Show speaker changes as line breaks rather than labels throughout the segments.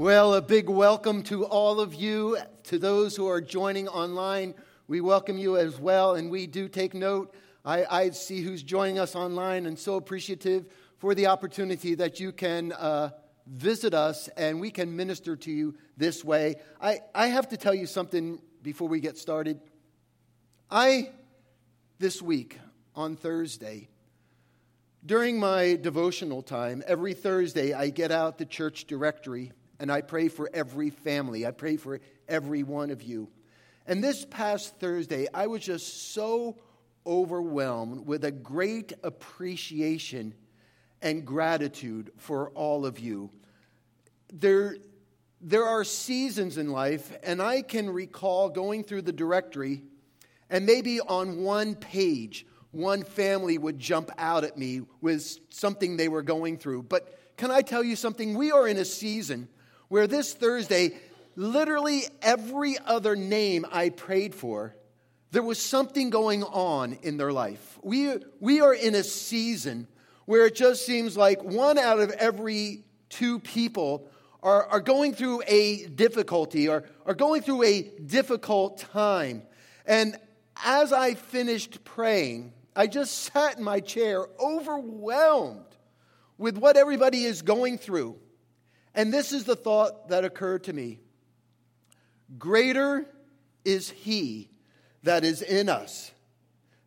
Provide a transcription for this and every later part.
Well, a big welcome to all of you, to those who are joining online. We welcome you as well, and we do take note. I, I see who's joining us online, and so appreciative for the opportunity that you can uh, visit us and we can minister to you this way. I, I have to tell you something before we get started. I, this week on Thursday, during my devotional time, every Thursday, I get out the church directory and I pray for every family. I pray for every one of you. And this past Thursday, I was just so overwhelmed with a great appreciation and gratitude for all of you. There, there are seasons in life, and I can recall going through the directory, and maybe on one page, one family would jump out at me with something they were going through. But can I tell you something? We are in a season where this Thursday, literally every other name I prayed for, there was something going on in their life. We, we are in a season where it just seems like one out of every two people are, are going through a difficulty or are going through a difficult time. And as I finished praying, I just sat in my chair overwhelmed with what everybody is going through. And this is the thought that occurred to me Greater is He that is in us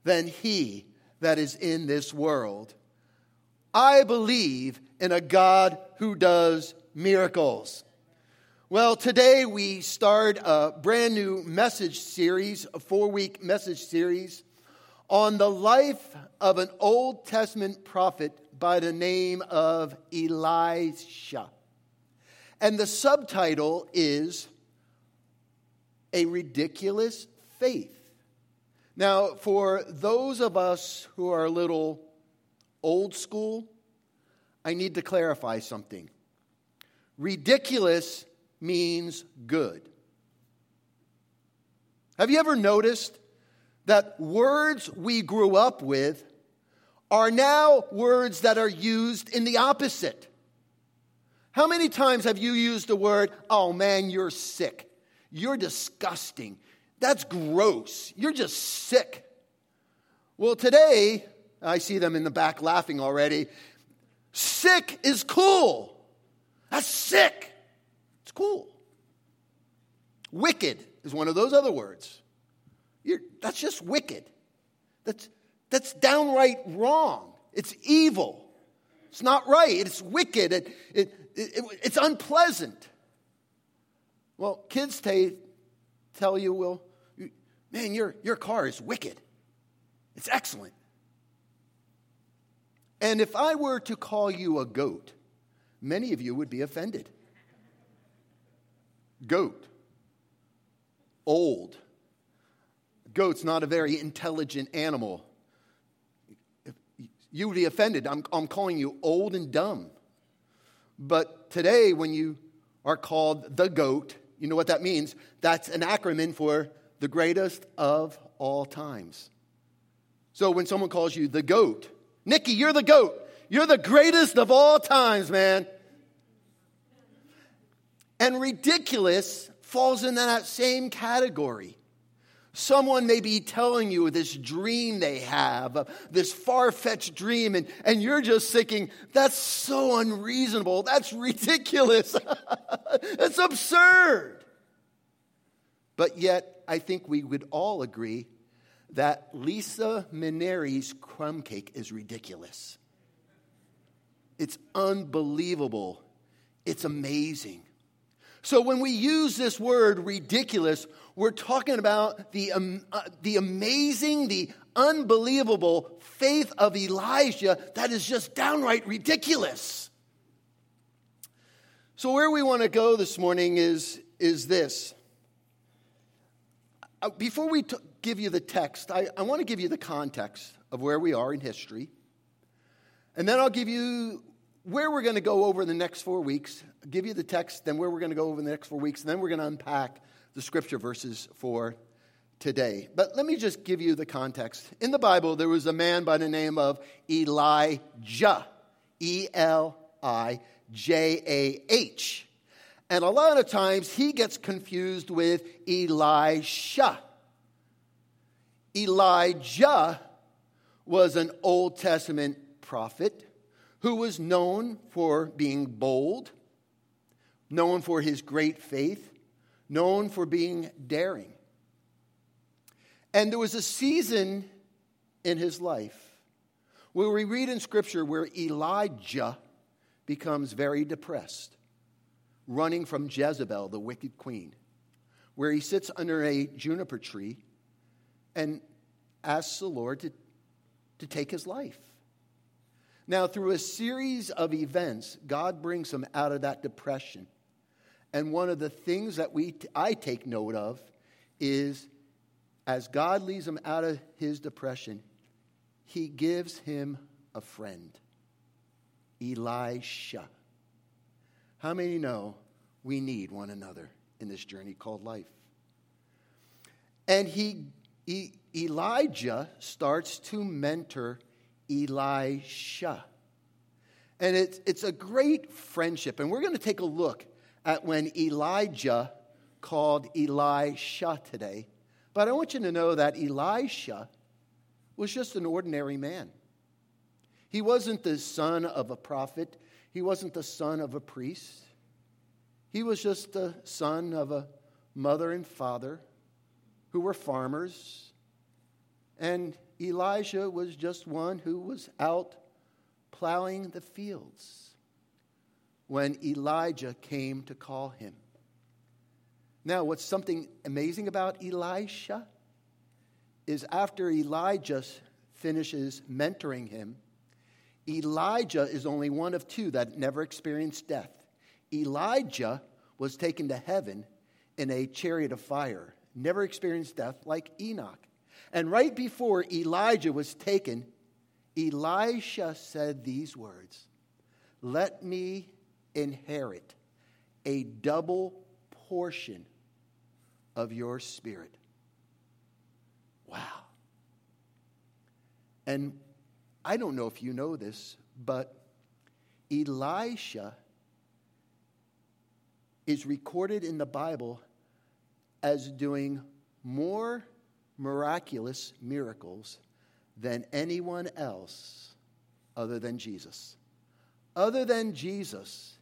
than He that is in this world. I believe in a God who does miracles. Well, today we start a brand new message series, a four week message series on the life of an Old Testament prophet by the name of Elisha. And the subtitle is A Ridiculous Faith. Now, for those of us who are a little old school, I need to clarify something. Ridiculous means good. Have you ever noticed that words we grew up with are now words that are used in the opposite? How many times have you used the word, oh man, you're sick? You're disgusting. That's gross. You're just sick. Well, today, I see them in the back laughing already. Sick is cool. That's sick. It's cool. Wicked is one of those other words. You're, that's just wicked. That's, that's downright wrong. It's evil. It's not right. It's wicked. It, it, it, it's unpleasant. Well, kids t- tell you, well, man, your, your car is wicked. It's excellent. And if I were to call you a goat, many of you would be offended. Goat. Old. Goat's not a very intelligent animal. You would be offended. I'm, I'm calling you old and dumb. But today, when you are called the goat, you know what that means? That's an acronym for the greatest of all times. So when someone calls you the goat, Nikki, you're the goat. You're the greatest of all times, man. And ridiculous falls in that same category. Someone may be telling you this dream they have, this far fetched dream, and, and you're just thinking, that's so unreasonable. That's ridiculous. that's absurd. But yet, I think we would all agree that Lisa Minere's crumb cake is ridiculous. It's unbelievable. It's amazing. So when we use this word ridiculous, we're talking about the, um, uh, the amazing, the unbelievable faith of Elijah that is just downright ridiculous. So, where we want to go this morning is, is this. Uh, before we t- give you the text, I, I want to give you the context of where we are in history. And then I'll give you where we're going to go over the next four weeks, give you the text, then where we're going to go over the next four weeks, and then we're going to unpack the scripture verses for today. But let me just give you the context. In the Bible, there was a man by the name of Elijah, E L I J A H. And a lot of times he gets confused with Elisha. Elijah was an Old Testament prophet who was known for being bold, known for his great faith, known for being daring. And there was a season in his life where we read in Scripture where Elijah becomes very depressed, running from Jezebel, the wicked queen, where he sits under a juniper tree and asks the Lord to, to take his life. Now, through a series of events, God brings him out of that depression. And one of the things that we, I take note of is as God leads him out of his depression, he gives him a friend, Elisha. How many know we need one another in this journey called life? And he, he Elijah starts to mentor Elisha. And it's, it's a great friendship. And we're going to take a look at when Elijah called Elisha today. But I want you to know that Elisha was just an ordinary man. He wasn't the son of a prophet, he wasn't the son of a priest. He was just the son of a mother and father who were farmers. And Elijah was just one who was out plowing the fields when Elijah came to call him. Now, what's something amazing about Elisha is after Elijah finishes mentoring him, Elijah is only one of two that never experienced death. Elijah was taken to heaven in a chariot of fire, never experienced death like Enoch. And right before Elijah was taken, Elisha said these words Let me inherit a double portion of your spirit. Wow. And I don't know if you know this, but Elisha is recorded in the Bible as doing more miraculous miracles than anyone else other than Jesus. Other than Jesus,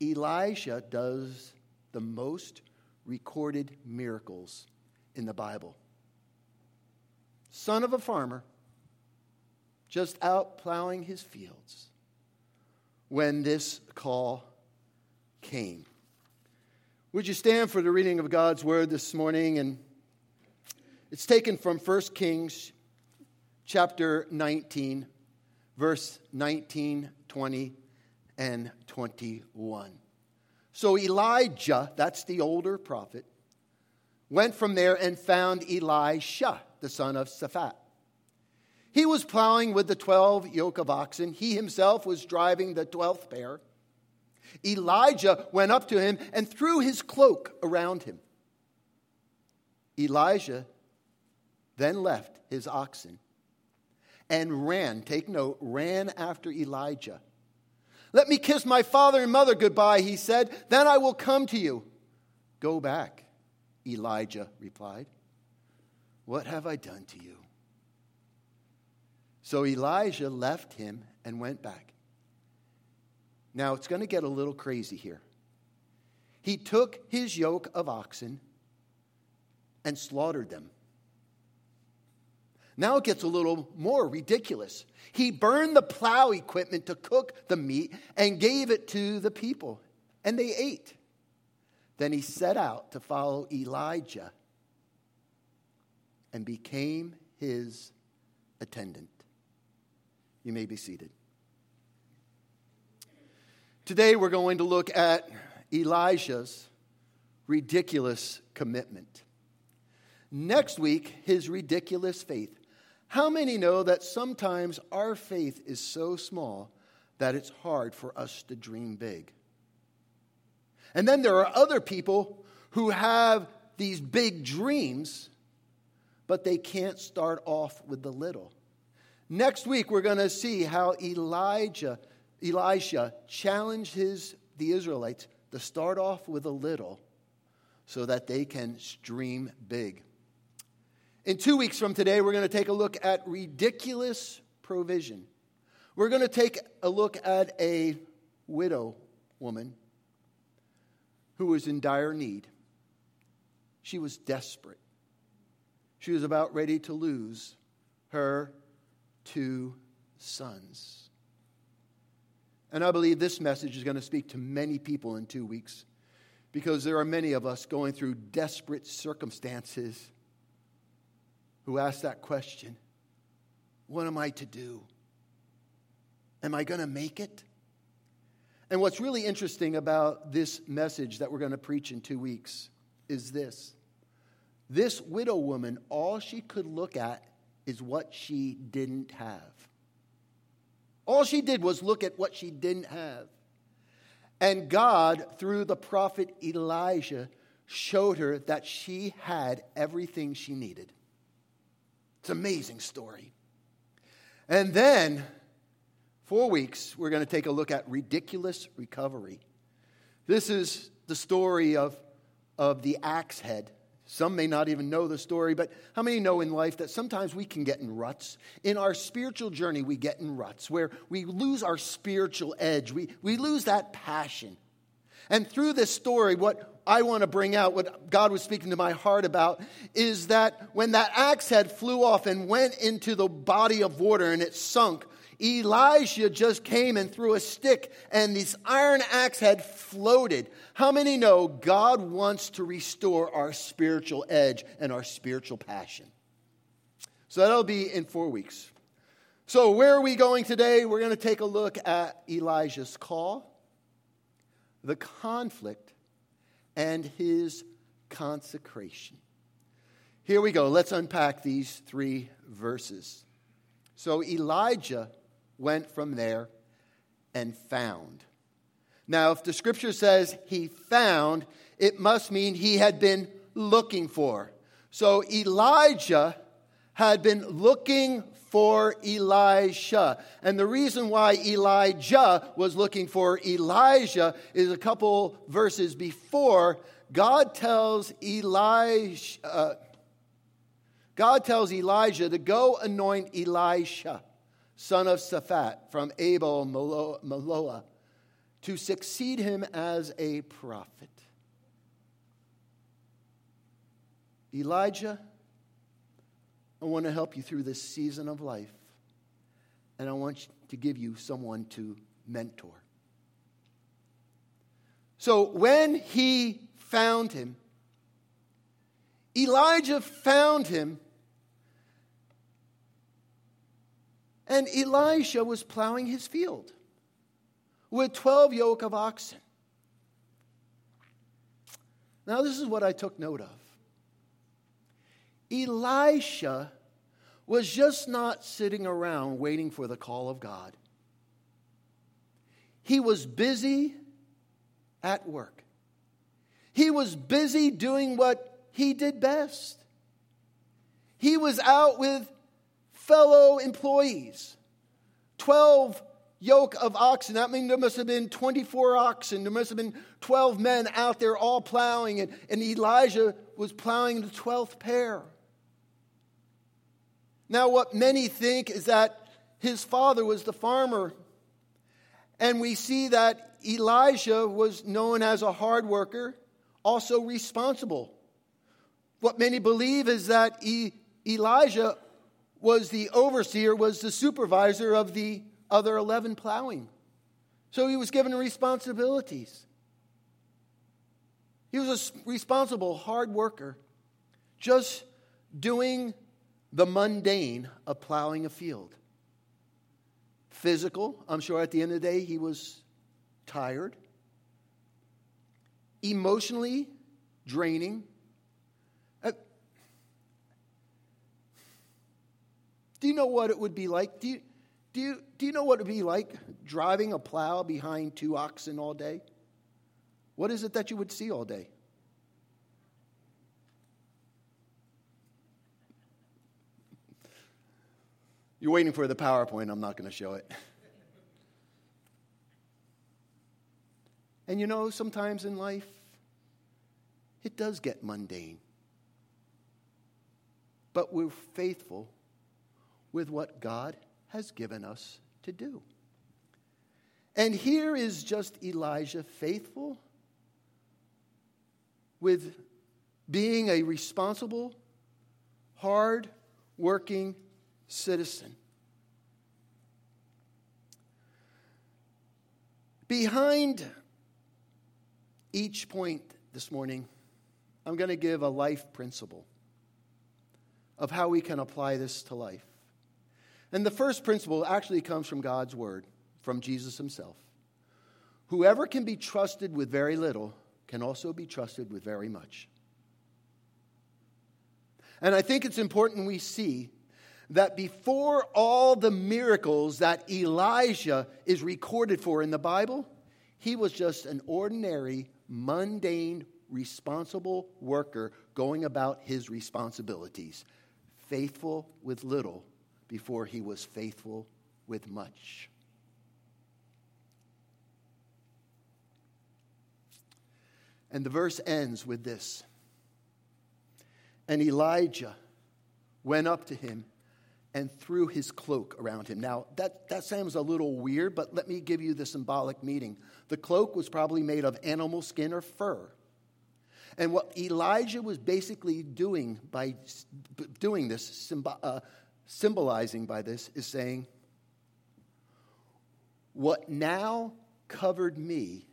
Elisha does the most recorded miracles in the Bible. Son of a farmer, just out plowing his fields when this call came. Would you stand for the reading of God's word this morning? And it's taken from 1 Kings chapter 19, verse 19, 20, and 21. So Elijah, that's the older prophet, went from there and found Elisha, the son of Shaphat. He was plowing with the 12 yoke of oxen. He himself was driving the 12th pair. Elijah went up to him and threw his cloak around him. Elijah then left his oxen and ran, take note, ran after Elijah let me kiss my father and mother goodbye, he said. Then I will come to you. Go back, Elijah replied. What have I done to you? So Elijah left him and went back. Now it's going to get a little crazy here. He took his yoke of oxen and slaughtered them. Now it gets a little more ridiculous. He burned the plow equipment to cook the meat and gave it to the people, and they ate. Then he set out to follow Elijah and became his attendant. You may be seated. Today we're going to look at Elijah's ridiculous commitment. Next week, his ridiculous faith. How many know that sometimes our faith is so small that it's hard for us to dream big? And then there are other people who have these big dreams, but they can't start off with the little. Next week, we're going to see how Elijah, Elisha challenged his, the Israelites to start off with a little so that they can stream big. In two weeks from today, we're going to take a look at ridiculous provision. We're going to take a look at a widow woman who was in dire need. She was desperate. She was about ready to lose her two sons. And I believe this message is going to speak to many people in two weeks because there are many of us going through desperate circumstances who asked that question What am I to do? Am I going to make it? And what's really interesting about this message that we're going to preach in two weeks is this. This widow woman, all she could look at is what she didn't have. All she did was look at what she didn't have. And God, through the prophet Elijah, showed her that she had everything she needed. It's an amazing story. And then, four weeks, we're going to take a look at ridiculous recovery. This is the story of, of the axe head. Some may not even know the story, but how many know in life that sometimes we can get in ruts? In our spiritual journey, we get in ruts where we lose our spiritual edge, we, we lose that passion. And through this story, what I want to bring out, what God was speaking to my heart about, is that when that axe head flew off and went into the body of water and it sunk, Elijah just came and threw a stick, and this iron axe head floated. How many know God wants to restore our spiritual edge and our spiritual passion? So that'll be in four weeks. So, where are we going today? We're going to take a look at Elijah's call the conflict, and his consecration. Here we go. Let's unpack these three verses. So Elijah went from there and found. Now, if the scripture says he found, it must mean he had been looking for. So Elijah had been looking for Elisha. And the reason why Elijah was looking for Elijah is a couple verses before. God tells Elijah, uh, God tells Elijah to go anoint Elisha, son of Shaphat, from Abel Meholah, to succeed him as a prophet. Elijah I want to help you through this season of life. And I want to give you someone to mentor. So when he found him, Elijah found him, and Elisha was plowing his field with 12 yoke of oxen. Now, this is what I took note of. Elisha was just not sitting around waiting for the call of God. He was busy at work. He was busy doing what he did best. He was out with fellow employees. 12 yoke of oxen. That means there must have been 24 oxen. There must have been 12 men out there all plowing, and, and Elijah was plowing the 12th pair. Now, what many think is that his father was the farmer. And we see that Elijah was known as a hard worker, also responsible. What many believe is that e- Elijah was the overseer, was the supervisor of the other 11 plowing. So he was given responsibilities. He was a responsible, hard worker, just doing the mundane of plowing a field. Physical, I'm sure at the end of the day he was tired. Emotionally draining. Uh, do you know what it would be like? Do you, do, you, do you know what it would be like driving a plow behind two oxen all day? What is it that you would see all day? You're waiting for the PowerPoint. I'm not going to show it. And you know, sometimes in life, it does get mundane. But we're faithful with what God has given us to do. And here is just Elijah faithful with being a responsible, hard working citizen. Behind each point this morning, I'm going to give a life principle of how we can apply this to life. And the first principle actually comes from God's word, from Jesus himself. Whoever can be trusted with very little can also be trusted with very much. And I think it's important we see that before all the miracles that Elijah is recorded for in the Bible, he was just an ordinary, mundane, responsible worker going about his responsibilities, faithful with little before he was faithful with much. And the verse ends with this And Elijah went up to him and threw his cloak around him. Now, that, that sounds a little weird, but let me give you the symbolic meaning. The cloak was probably made of animal skin or fur. And what Elijah was basically doing by doing this, uh, symbolizing by this, is saying, What now covered me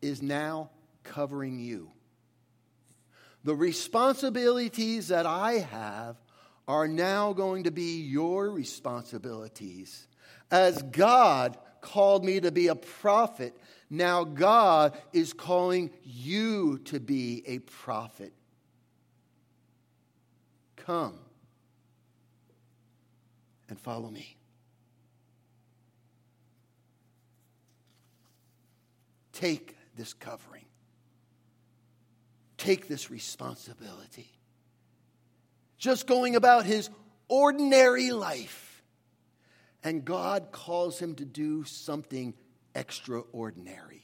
is now covering you. The responsibilities that I have are now going to be your responsibilities. As God called me to be a prophet, now God is calling you to be a prophet. Come and follow me. Take this covering. Take this responsibility just going about his ordinary life. And God calls him to do something extraordinary.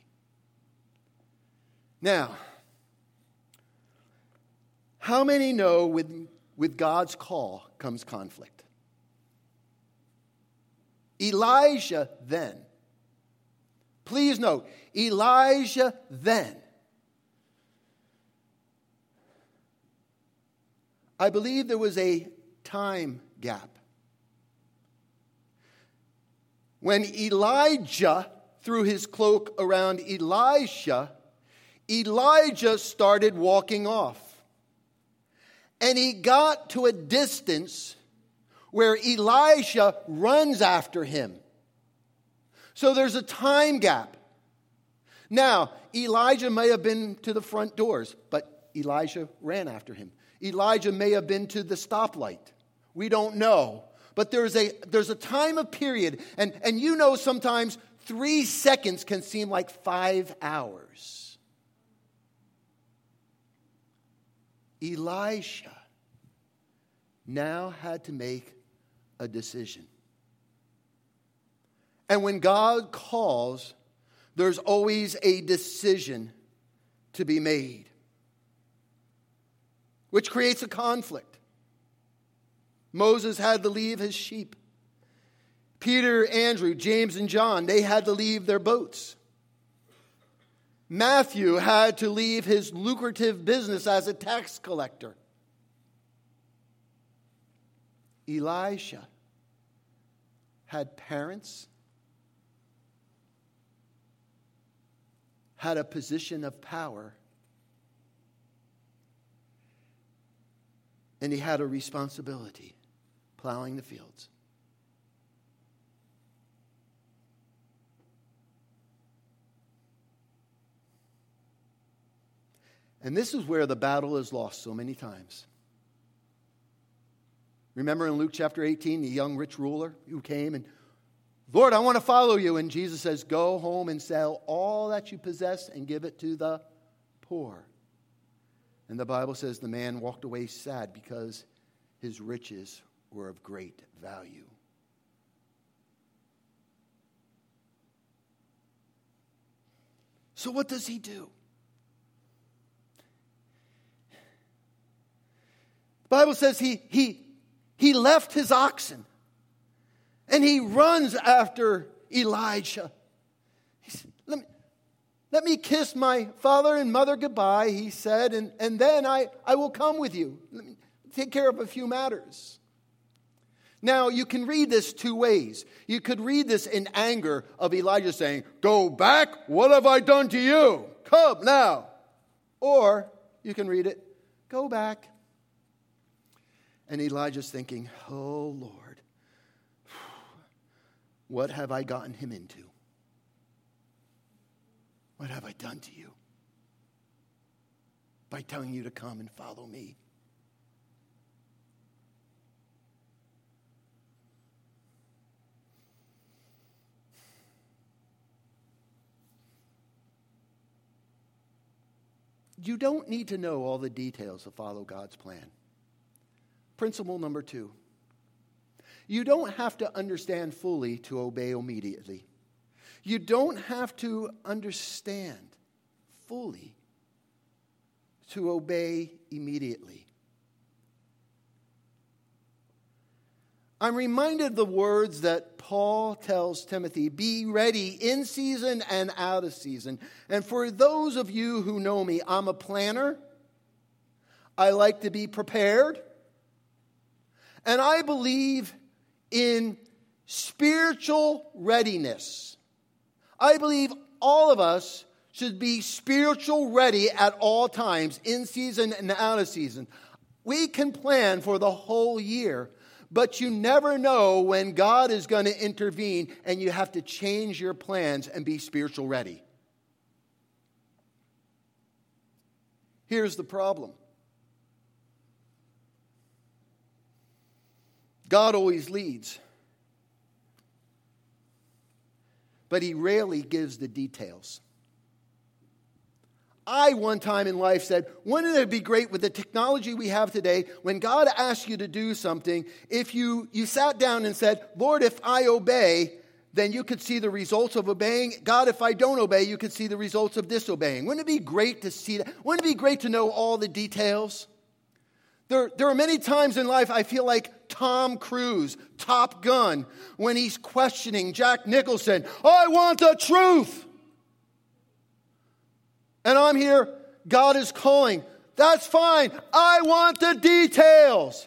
Now, how many know with, with God's call comes conflict? Elijah then, please note, Elijah then I believe there was a time gap. When Elijah threw his cloak around Elisha, Elijah started walking off. And he got to a distance where Elisha runs after him. So there's a time gap. Now, Elijah may have been to the front doors, but Elijah ran after him. Elijah may have been to the stoplight. We don't know. But there's a, there's a time of period, and, and you know sometimes three seconds can seem like five hours. Elijah now had to make a decision. And when God calls, there's always a decision to be made which creates a conflict. Moses had to leave his sheep. Peter, Andrew, James, and John, they had to leave their boats. Matthew had to leave his lucrative business as a tax collector. Elisha had parents, had a position of power, and he had a responsibility plowing the fields. And this is where the battle is lost so many times. Remember in Luke chapter 18, the young rich ruler who came and, Lord, I want to follow you. And Jesus says, Go home and sell all that you possess and give it to the poor. And the Bible says the man walked away sad because his riches were of great value. So, what does he do? The Bible says he, he, he left his oxen and he runs after Elijah. He said, let me, let me kiss my father and mother goodbye, he said, and, and then I, I will come with you. Let me take care of a few matters. Now, you can read this two ways. You could read this in anger of Elijah saying, Go back, what have I done to you? Come now. Or you can read it, Go back. And Elijah's thinking, Oh Lord, what have I gotten him into? What have I done to you? By telling you to come and follow me. You don't need to know all the details to follow God's plan. Principle number two you don't have to understand fully to obey immediately. You don't have to understand fully to obey immediately. I'm reminded of the words that Paul tells Timothy be ready in season and out of season. And for those of you who know me, I'm a planner. I like to be prepared. And I believe in spiritual readiness. I believe all of us should be spiritual ready at all times, in season and out of season. We can plan for the whole year, but you never know when God is going to intervene and you have to change your plans and be spiritual ready. Here's the problem God always leads, but He rarely gives the details. I, one time in life, said, Wouldn't it be great with the technology we have today when God asks you to do something? If you, you sat down and said, Lord, if I obey, then you could see the results of obeying. God, if I don't obey, you could see the results of disobeying. Wouldn't it be great to see that? Wouldn't it be great to know all the details? There, there are many times in life I feel like Tom Cruise, Top Gun, when he's questioning Jack Nicholson, I want the truth. And I'm here, God is calling. That's fine. I want the details.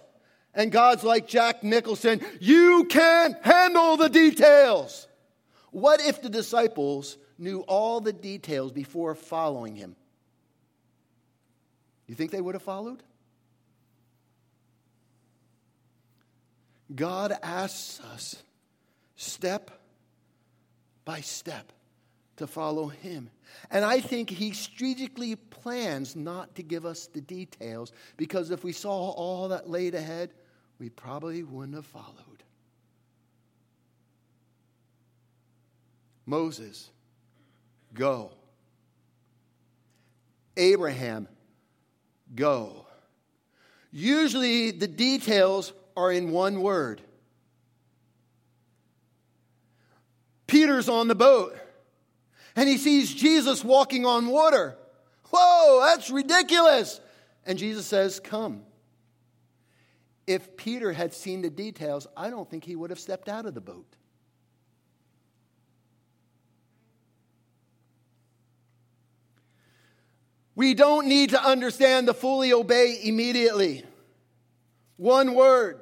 And God's like Jack Nicholson, you can't handle the details. What if the disciples knew all the details before following him? You think they would have followed? God asks us step by step to follow him. And I think he strategically plans not to give us the details because if we saw all that laid ahead, we probably wouldn't have followed. Moses, go. Abraham, go. Usually the details are in one word. Peter's on the boat and he sees Jesus walking on water. Whoa, that's ridiculous. And Jesus says, Come. If Peter had seen the details, I don't think he would have stepped out of the boat. We don't need to understand the fully obey immediately. One word.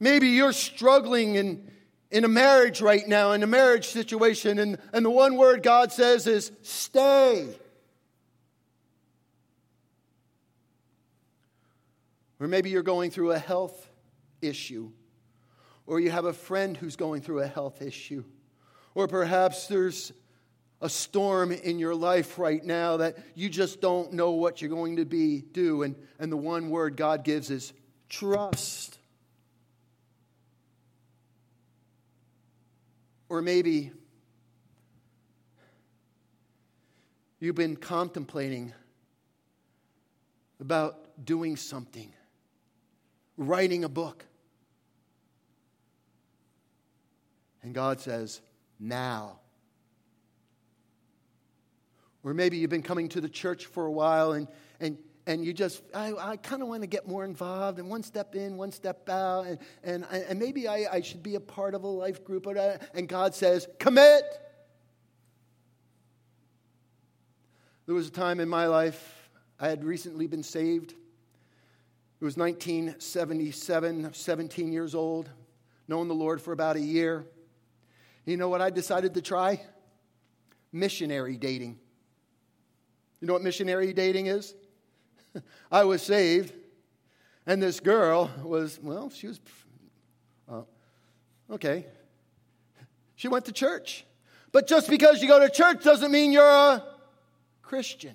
Maybe you're struggling in, in a marriage right now, in a marriage situation, and, and the one word God says is stay. Or maybe you're going through a health issue, or you have a friend who's going through a health issue, or perhaps there's a storm in your life right now that you just don't know what you're going to be do and, and the one word god gives is trust Or maybe you've been contemplating about doing something, writing a book. And God says, now. Or maybe you've been coming to the church for a while and, and, you just, I, I kind of want to get more involved and one step in, one step out, and, and, and maybe I, I should be a part of a life group. And God says, commit. There was a time in my life, I had recently been saved. It was 1977, 17 years old, known the Lord for about a year. You know what I decided to try? Missionary dating. You know what missionary dating is? I was saved, and this girl was, well, she was, uh, okay. She went to church. But just because you go to church doesn't mean you're a Christian.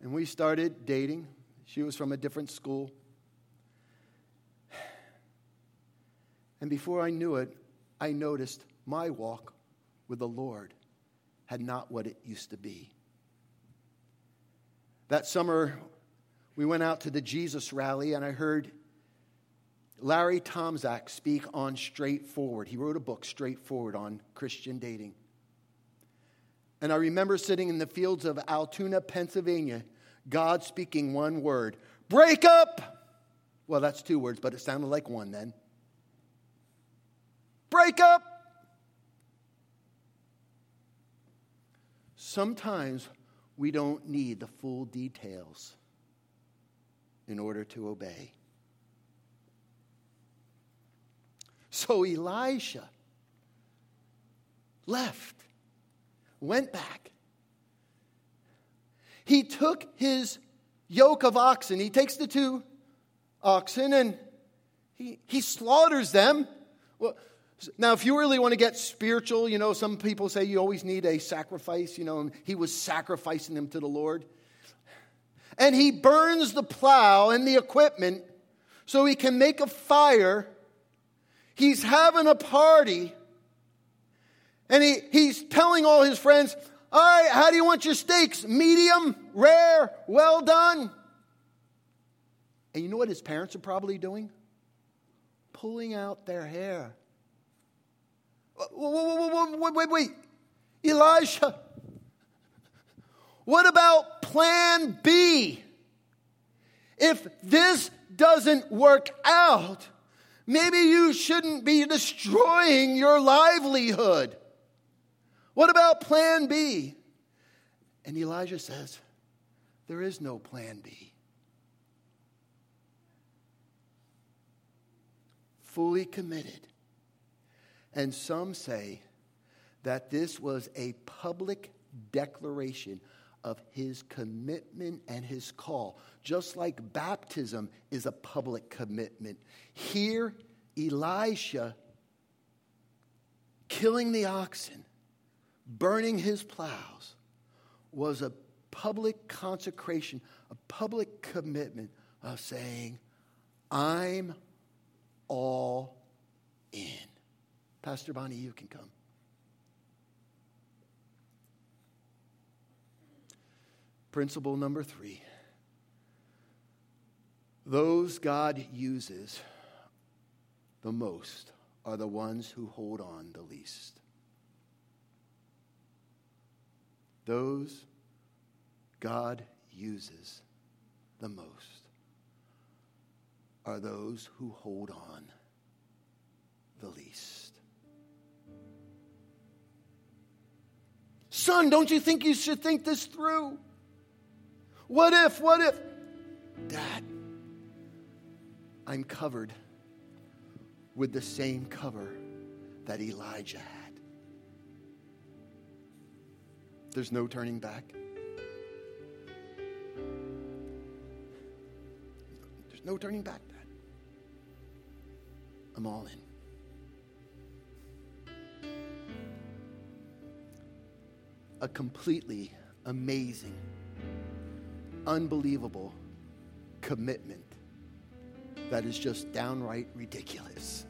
And we started dating. She was from a different school. And before I knew it, I noticed my walk with the Lord had not what it used to be. That summer, we went out to the Jesus rally, and I heard Larry Tomczak speak on Straightforward. He wrote a book, Straightforward, on Christian dating. And I remember sitting in the fields of Altoona, Pennsylvania, God speaking one word break up. Well, that's two words, but it sounded like one then. Break up. Sometimes we don't need the full details in order to obey. So Elisha left went back. He took his yoke of oxen, he takes the two oxen and he, he slaughters them. Well, now, if you really want to get spiritual, you know, some people say you always need a sacrifice, you know, and he was sacrificing them to the Lord. And he burns the plow and the equipment so he can make a fire. He's having a party. And he, he's telling all his friends, All right, how do you want your steaks? Medium, rare, well done? And you know what his parents are probably doing? Pulling out their hair. Wait, wait, wait. Elisha, what about plan B? If this doesn't work out, maybe you shouldn't be destroying your livelihood. What about plan B? And Elijah says, There is no plan B. Fully committed. And some say that this was a public declaration of his commitment and his call. Just like baptism is a public commitment. Here, Elisha killing the oxen burning his plows was a public consecration, a public commitment of saying, I'm all in. Pastor Bonnie, you can come. Principle number three those God uses the most are the ones who hold on the least. Those God uses the most are those who hold on the least. Son, don't you think you should think this through? What if, what if? Dad, I'm covered with the same cover that Elijah had. There's no turning back. There's no turning back, Dad. I'm all in. A completely amazing, unbelievable commitment that is just downright ridiculous.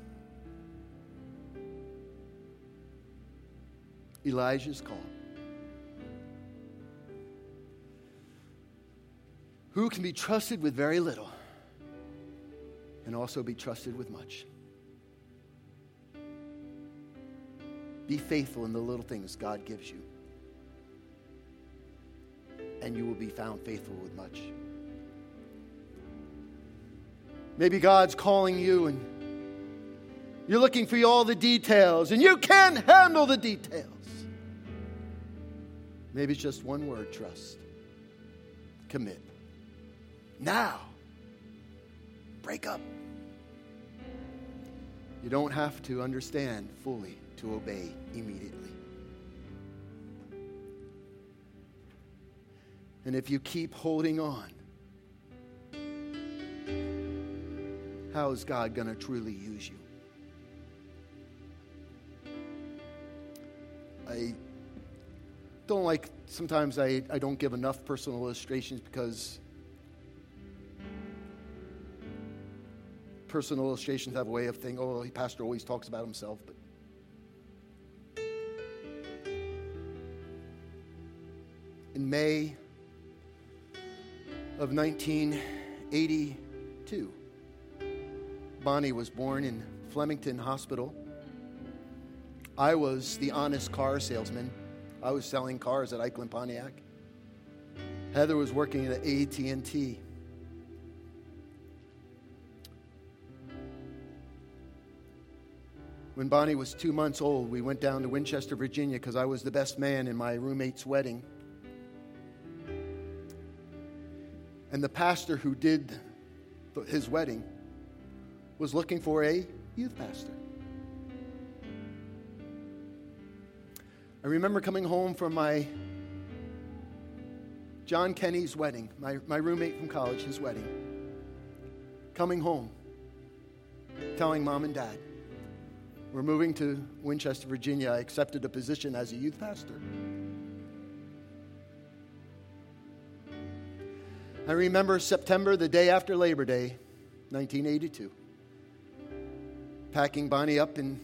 Elijah's call. who can be trusted with very little and also be trusted with much. Be faithful in the little things God gives you. And you will be found faithful with much. Maybe God's calling you and you're looking for all the details and you can't handle the details. Maybe it's just one word trust. Commit. Now, break up. You don't have to understand fully to obey immediately. And if you keep holding on, how is God going to truly use you? I don't like, sometimes I, I don't give enough personal illustrations because personal illustrations have a way of thinking, oh, the pastor always talks about himself, but in May of 1982, Bonnie was born in Flemington Hospital. I was the honest car salesman. I was selling cars at Eichland Pontiac. Heather was working at AT&T. When Bonnie was two months old, we went down to Winchester, Virginia, because I was the best man in my roommate's wedding. And the pastor who did his wedding was looking for a youth pastor. I remember coming home from my John Kenny's wedding, my, my roommate from college, his wedding. Coming home, telling mom and dad, we're moving to Winchester, Virginia. I accepted a position as a youth pastor. I remember September, the day after Labor Day, 1982, packing Bonnie up in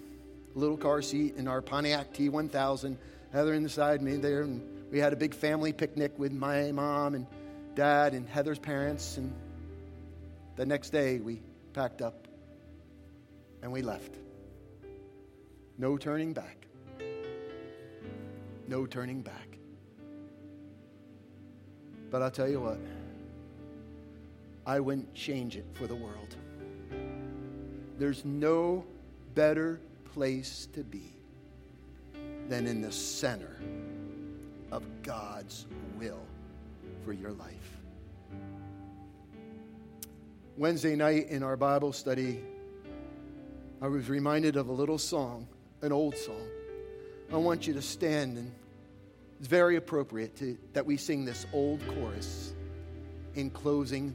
a little car seat in our Pontiac T1000, Heather inside me there, and we had a big family picnic with my mom and dad and Heather's parents. And the next day, we packed up and we left. No turning back. No turning back. But I'll tell you what, I wouldn't change it for the world. There's no better place to be than in the center of God's will for your life. Wednesday night in our Bible study, I was reminded of a little song an old song. I want you to stand, and it's very appropriate to, that we sing this old chorus in closing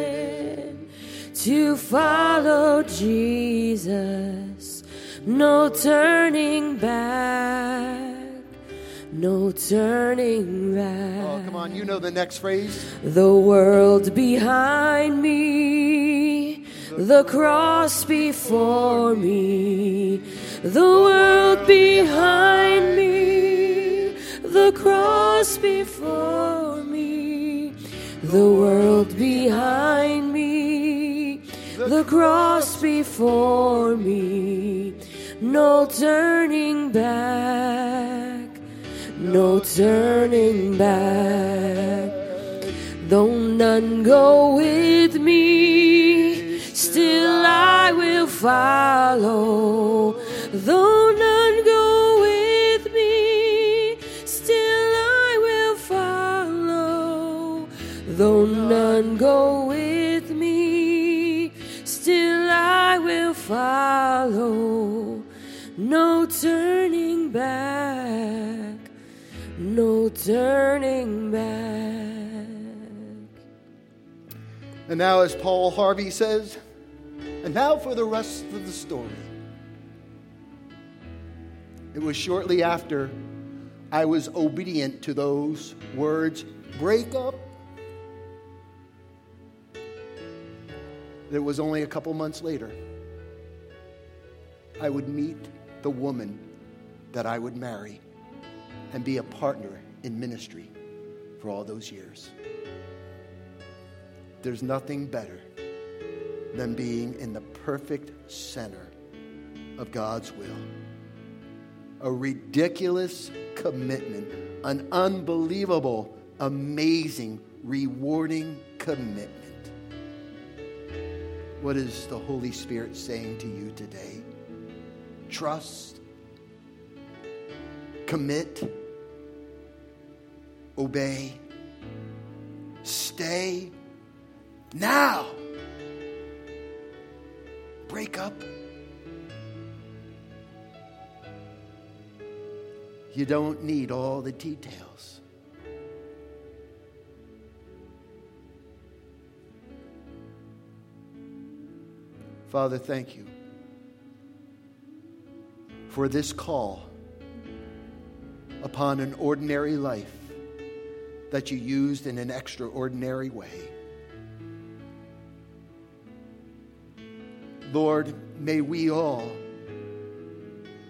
to follow Jesus. No turning back. No turning back.
Oh, come on, you know the next phrase.
The world behind me, the cross before me, the world behind me, the cross before me, the world behind me, the cross before me, no turning back, no turning back. Though none go with me, still I will follow. Though
now, as Paul Harvey says, and now for the rest of the story. It was shortly after I was obedient to those words break up that it was only a couple months later I would meet the woman that I would marry and be a partner in ministry for all those years. There's nothing better than being in the perfect center of God's will. A ridiculous commitment, an unbelievable, amazing, rewarding commitment. What is the Holy Spirit saying to you today? Trust, commit, obey, stay now. Break up. You don't need all the details. Father, thank you for this call upon an ordinary life that you used in an extraordinary way. Lord, may we all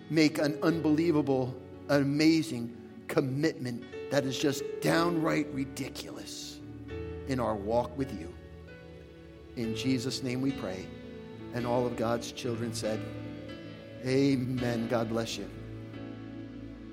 make an unbelievable, amazing commitment that is just downright ridiculous in our walk with you. In Jesus' name we pray. And all of God's children said, Amen. God bless you.